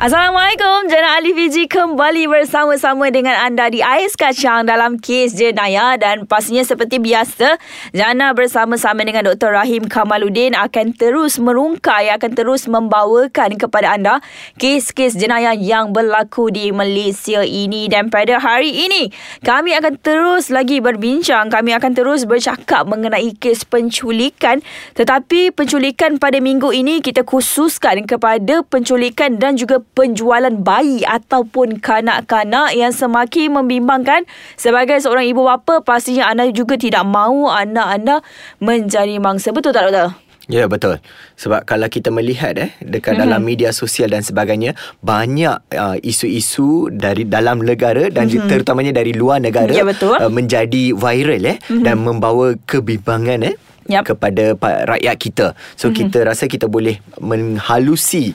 Assalamualaikum, Jana Ali Fiji kembali bersama-sama dengan anda di Ais Kacang dalam kes jenayah dan pastinya seperti biasa, Jana bersama-sama dengan Dr. Rahim Kamaluddin akan terus merungkai, akan terus membawakan kepada anda kes-kes jenayah yang berlaku di Malaysia ini dan pada hari ini kami akan terus lagi berbincang, kami akan terus bercakap mengenai kes penculikan tetapi penculikan pada minggu ini kita khususkan kepada penculikan dan juga penjualan bayi ataupun kanak-kanak yang semakin membimbangkan sebagai seorang ibu bapa pastinya anda juga tidak mahu anak anda menjadi mangsa betul tak doktor Ya betul. Sebab kalau kita melihat eh dekat mm-hmm. dalam media sosial dan sebagainya banyak uh, isu-isu dari dalam negara dan mm-hmm. terutamanya dari luar negara ya, betul. Uh, menjadi viral eh mm-hmm. dan membawa kebimbangan eh yep. kepada rakyat kita. So mm-hmm. kita rasa kita boleh menghalusi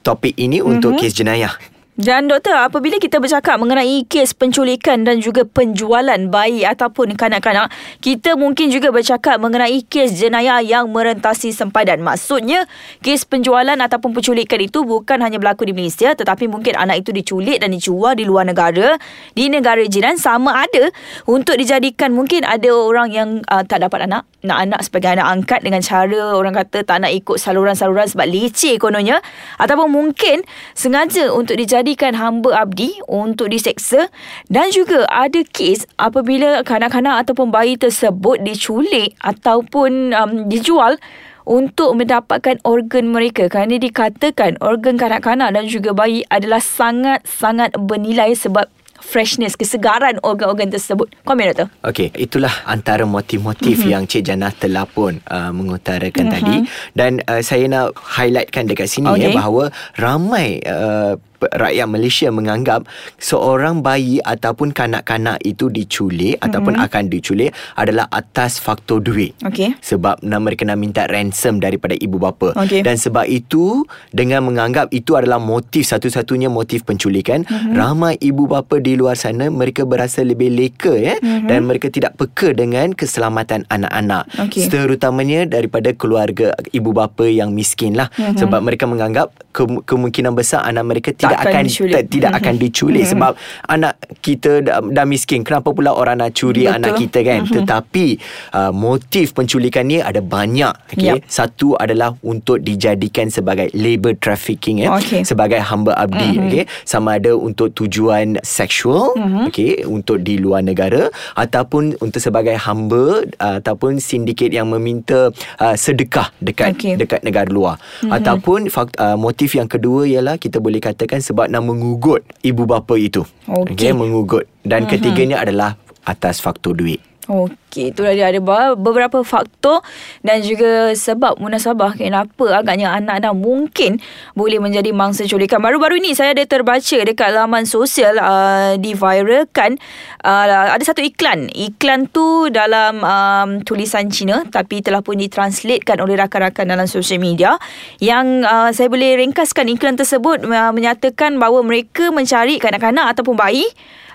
topik ini mm-hmm. untuk kes jenayah. Dan doktor, apabila kita bercakap mengenai kes penculikan dan juga penjualan bayi ataupun kanak-kanak, kita mungkin juga bercakap mengenai kes jenayah yang merentasi sempadan. Maksudnya, kes penjualan ataupun penculikan itu bukan hanya berlaku di Malaysia tetapi mungkin anak itu diculik dan dijual di luar negara, di negara jiran sama ada untuk dijadikan mungkin ada orang yang uh, tak dapat anak, nak anak sebagai anak angkat dengan cara orang kata tak nak ikut saluran-saluran sebab leceh kononnya ataupun mungkin sengaja untuk dijadikan dijadikan hamba abdi untuk diseksa dan juga ada kes apabila kanak-kanak ataupun bayi tersebut diculik ataupun um, dijual untuk mendapatkan organ mereka kerana dikatakan organ kanak-kanak dan juga bayi adalah sangat-sangat bernilai sebab freshness, kesegaran organ-organ tersebut. Komen Doktor. Okey, itulah antara motif-motif mm-hmm. yang Cik Jana telah pun uh, mengutarakan mm-hmm. tadi. Dan uh, saya nak highlightkan dekat sini okay. ya bahawa ramai uh, rakyat Malaysia menganggap seorang bayi ataupun kanak-kanak itu diculik mm-hmm. ataupun akan diculik adalah atas faktor duit. Okay. Sebab mereka nak minta ransom daripada ibu bapa. Okay. Dan sebab itu dengan menganggap itu adalah motif satu-satunya motif penculikan, mm-hmm. ramai ibu bapa di luar sana mereka berasa lebih leka ya mm-hmm. dan mereka tidak peka dengan keselamatan anak-anak. Okay. Terutamanya daripada keluarga ibu bapa yang miskin lah. Mm-hmm. Sebab mereka menganggap ke- kemungkinan besar anak mereka tidak tidak akan diculik. T- tidak akan mhm. diculik mm-hmm. sebab anak kita dah, dah miskin kenapa pula orang nak curi Betul. anak kita kan mm-hmm. tetapi uh, motif penculikan ni ada banyak okey yep. satu adalah untuk dijadikan sebagai labor trafficking ya okay. sebagai hamba abdi mm-hmm. okey sama ada untuk tujuan seksual mm-hmm. okey untuk di luar negara ataupun untuk sebagai hamba uh, ataupun sindiket yang meminta uh, sedekah dekat okay. dekat negara luar mm-hmm. ataupun fakt, uh, motif yang kedua ialah kita boleh katakan sebab nak mengugut ibu bapa itu. Okey, okay, mengugut. Dan uh-huh. ketiganya adalah atas faktor duit. Okey, itu dia ada beberapa faktor dan juga sebab munasabah kenapa agaknya anak anda mungkin boleh menjadi mangsa culikan. Baru-baru ini saya ada terbaca dekat laman sosial uh, diviralkan uh, ada satu iklan. Iklan tu dalam um, tulisan Cina tapi telah pun ditranslatekan oleh rakan-rakan dalam sosial media yang uh, saya boleh ringkaskan iklan tersebut uh, menyatakan bahawa mereka mencari kanak-kanak ataupun bayi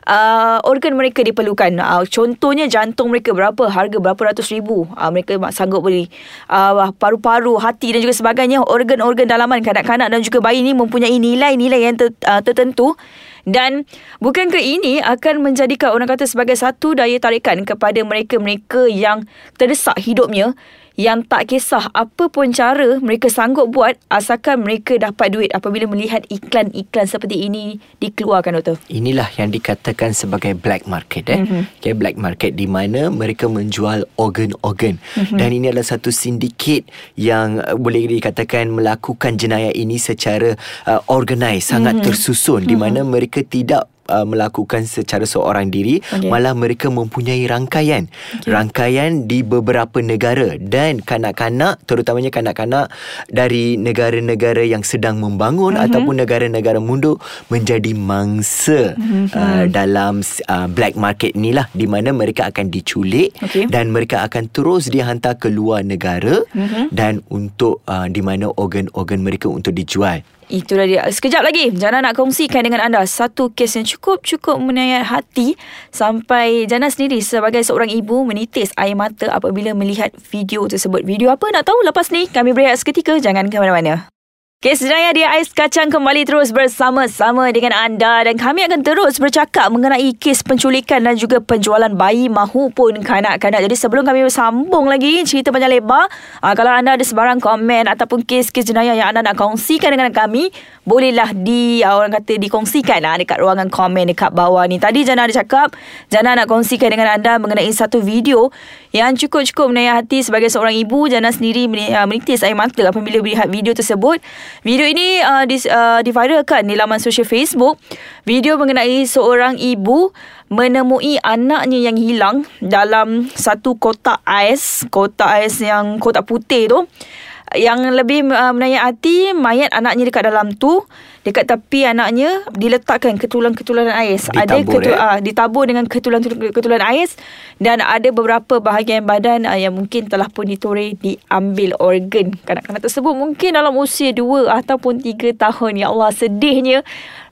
uh, organ mereka diperlukan. Uh, contohnya jantung mereka berapa, harga berapa ratus ribu. Uh, mereka sanggup beli uh, paru-paru, hati dan juga sebagainya. Organ-organ dalaman kanak-kanak dan juga bayi ini mempunyai nilai-nilai yang ter, uh, tertentu. Dan bukankah ini akan menjadikan orang kata sebagai satu daya tarikan kepada mereka-mereka yang terdesak hidupnya yang tak kisah apa pun cara mereka sanggup buat asalkan mereka dapat duit apabila melihat iklan-iklan seperti ini dikeluarkan doktor. Inilah yang dikatakan sebagai black market eh. Mm-hmm. Okay, black market di mana mereka menjual organ-organ mm-hmm. dan ini adalah satu sindiket yang uh, boleh dikatakan melakukan jenayah ini secara uh, organized sangat mm-hmm. tersusun mm-hmm. di mana mereka tidak uh, melakukan secara seorang diri okay. malah mereka mempunyai rangkaian okay. rangkaian di beberapa negara dan kanak-kanak terutamanya kanak-kanak dari negara-negara yang sedang membangun mm-hmm. ataupun negara-negara mundur menjadi mangsa mm-hmm. uh, dalam uh, black market inilah di mana mereka akan diculik okay. dan mereka akan terus dihantar ke luar negara mm-hmm. dan untuk uh, di mana organ-organ mereka untuk dijual Itulah dia. Sekejap lagi, Jana nak kongsikan dengan anda satu kes yang cukup-cukup menyayat hati sampai Jana sendiri sebagai seorang ibu menitis air mata apabila melihat video tersebut. Video apa nak tahu lepas ni? Kami berehat seketika. Jangan ke mana-mana. Kes Jaya di Ais Kacang kembali terus bersama-sama dengan anda dan kami akan terus bercakap mengenai kes penculikan dan juga penjualan bayi mahupun kanak-kanak. Jadi sebelum kami bersambung lagi cerita panjang lebar, ah, kalau anda ada sebarang komen ataupun kes-kes jenayah yang anda nak kongsikan dengan kami, bolehlah di aa, orang kata dikongsikan aa, ah, dekat ruangan komen dekat bawah ni. Tadi Jana ada cakap, Jana nak kongsikan dengan anda mengenai satu video yang cukup-cukup menayah hati sebagai seorang ibu. Jana sendiri menitis air mata apabila melihat video tersebut. Video ini uh, di, uh, diviralkan di laman sosial Facebook. Video mengenai seorang ibu menemui anaknya yang hilang dalam satu kotak ais, kotak ais yang kotak putih tu. Yang lebih uh, menayat hati mayat anaknya dekat dalam tu. Dekat tepi anaknya diletakkan ketulan-ketulan ais. Ditabur, ada ketul eh? uh, ditabur dengan ketulan-ketulan ais. Dan ada beberapa bahagian badan uh, yang mungkin telah pun ditore diambil organ kanak-kanak tersebut. Mungkin dalam usia 2 ataupun 3 tahun. Ya Allah sedihnya.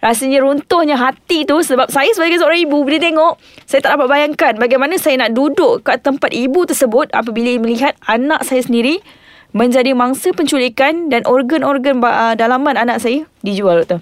Rasanya runtuhnya hati tu. Sebab saya sebagai seorang ibu bila tengok saya tak dapat bayangkan bagaimana saya nak duduk kat tempat ibu tersebut apabila melihat anak saya sendiri menjadi mangsa penculikan dan organ-organ uh, dalaman anak saya dijual tu.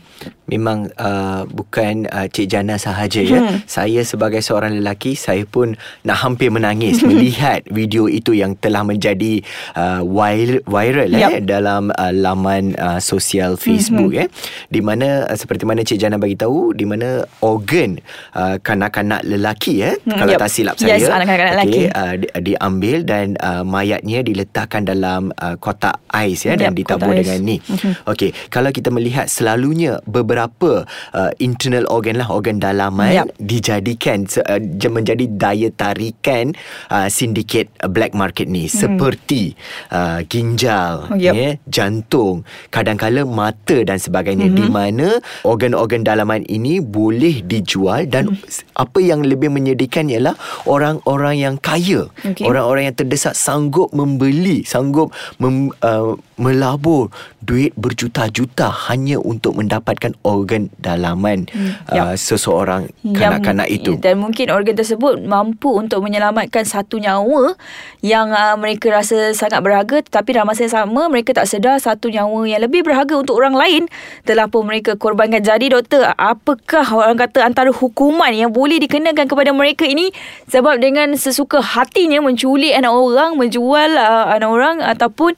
Memang uh, bukan uh, Cik Jana sahaja ya. Hmm. Saya sebagai seorang lelaki saya pun nak hampir menangis melihat video itu yang telah menjadi uh, viral, viral eh, yep. eh dalam uh, laman uh, sosial Facebook hmm. eh di mana uh, seperti mana Cik Jana bagi tahu di mana organ uh, kanak-kanak lelaki eh hmm. kalau yep. tak silap saya yes, anak-anak lelaki okay, uh, di, diambil dan uh, mayatnya diletakkan dalam uh, kotak ais ya yep, dan ditabur dengan ni. Hmm. Okey, kalau kita melihat selalunya beberapa uh, internal organ lah organ dalaman yep. dijadikan uh, menjadi daya tarikan uh, sindiket black market ni hmm. seperti uh, ginjal yep. ya jantung kadang-kala mata dan sebagainya hmm. di mana organ-organ dalaman ini boleh dijual dan hmm. apa yang lebih menyedihkan ialah orang-orang yang kaya okay. orang-orang yang terdesak sanggup membeli sanggup mem, uh, melabur duit berjuta-juta hanya untuk mendapatkan organ dalaman hmm. uh, seseorang kanak-kanak itu. dan mungkin organ tersebut mampu untuk menyelamatkan satu nyawa yang uh, mereka rasa sangat berharga tetapi dalam masa yang sama mereka tak sedar satu nyawa yang lebih berharga untuk orang lain. Telah pun mereka korbankan. Jadi doktor apakah orang kata antara hukuman yang boleh dikenakan kepada mereka ini sebab dengan sesuka hatinya menculik anak orang menjual uh, anak orang ataupun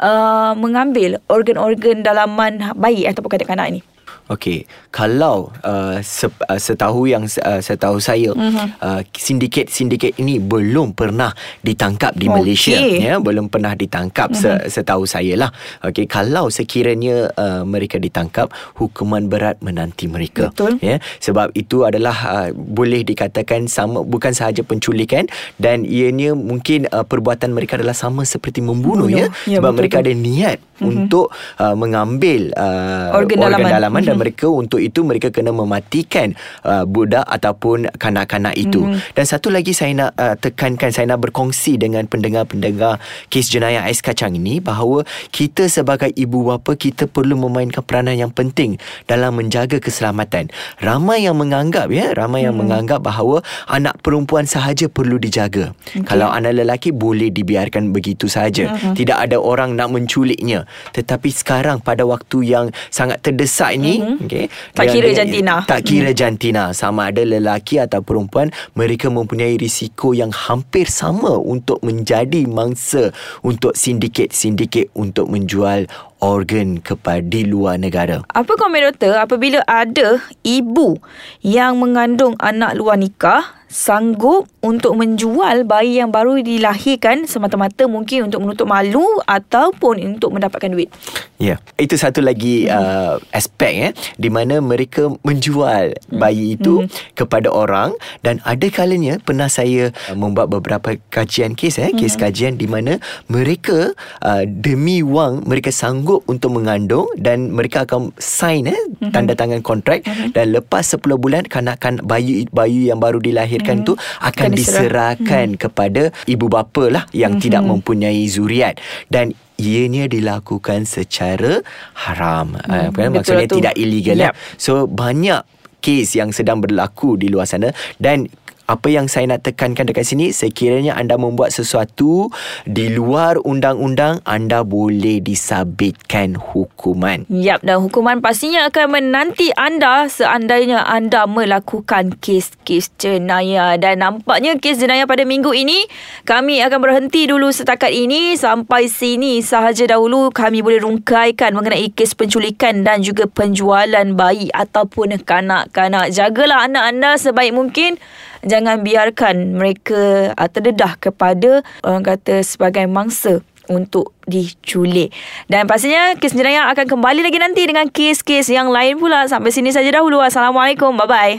uh, mengambil organ-organ dalaman bayi ataupun kanak-kanak ini. Okey, kalau uh, se, uh, setahu yang uh, setahu saya uh-huh. uh, sindiket-sindiket ini belum pernah ditangkap di okay. Malaysia ya, belum pernah ditangkap uh-huh. setahu saya lah. Okey, kalau sekiranya uh, mereka ditangkap, hukuman berat menanti mereka. Betul. Ya, sebab itu adalah uh, boleh dikatakan sama bukan sahaja penculikan dan ianya mungkin uh, perbuatan mereka adalah sama seperti membunuh ya, ya sebab betul, mereka betul. ada niat uh-huh. untuk uh, mengambil uh, organ, organ dalaman, dalaman uh-huh. dan mereka untuk itu mereka kena mematikan uh, budak ataupun kanak-kanak itu. Mm-hmm. Dan satu lagi saya nak uh, tekankan saya nak berkongsi dengan pendengar-pendengar kes jenayah ais kacang ini bahawa kita sebagai ibu bapa kita perlu memainkan peranan yang penting dalam menjaga keselamatan. Ramai yang menganggap ya, ramai yang mm-hmm. menganggap bahawa anak perempuan sahaja perlu dijaga. Okay. Kalau anak lelaki boleh dibiarkan begitu sahaja. Mm-hmm. Tidak ada orang nak menculiknya. Tetapi sekarang pada waktu yang sangat terdesak ini, mm-hmm. okay, tak kira jantina. Tak kira hmm. jantina sama ada lelaki atau perempuan mereka mempunyai risiko yang hampir sama untuk menjadi mangsa untuk sindiket-sindiket untuk menjual organ kepada di luar negara. Apa komen doktor apabila ada ibu yang mengandung anak luar nikah sanggup untuk menjual bayi yang baru dilahirkan semata-mata mungkin untuk menutup malu ataupun untuk mendapatkan duit. Ya, yeah. itu satu lagi hmm. uh, aspek eh di mana mereka menjual hmm. bayi itu hmm. kepada orang dan ada kalanya pernah saya uh, membuat beberapa kajian kes eh, kes hmm. kajian di mana mereka uh, demi wang mereka sanggup untuk mengandung dan mereka akan sign eh hmm. tanda tangan kontrak hmm. dan lepas 10 bulan kanak-kanak bayi bayi yang baru dilahirkan mm-hmm. tu akan diserahkan mm-hmm. kepada ibu bapa lah yang mm-hmm. tidak mempunyai zuriat dan ianya dilakukan secara haram. Hmm, uh, kan? Maksudnya tu. tidak illegal. Yep. Yep. So banyak kes yang sedang berlaku di luar sana dan apa yang saya nak tekankan dekat sini sekiranya anda membuat sesuatu di luar undang-undang anda boleh disabitkan hukuman. Yap dan hukuman pastinya akan menanti anda seandainya anda melakukan kes-kes jenayah. Dan nampaknya kes jenayah pada minggu ini kami akan berhenti dulu setakat ini. Sampai sini sahaja dahulu kami boleh rungkaikan mengenai kes penculikan dan juga penjualan bayi ataupun kanak-kanak. Jagalah anak anda sebaik mungkin jangan biarkan mereka uh, terdedah kepada orang kata sebagai mangsa untuk diculik. Dan pastinya kes jenayah akan kembali lagi nanti dengan kes-kes yang lain pula. Sampai sini saja dahulu. Assalamualaikum. Bye-bye.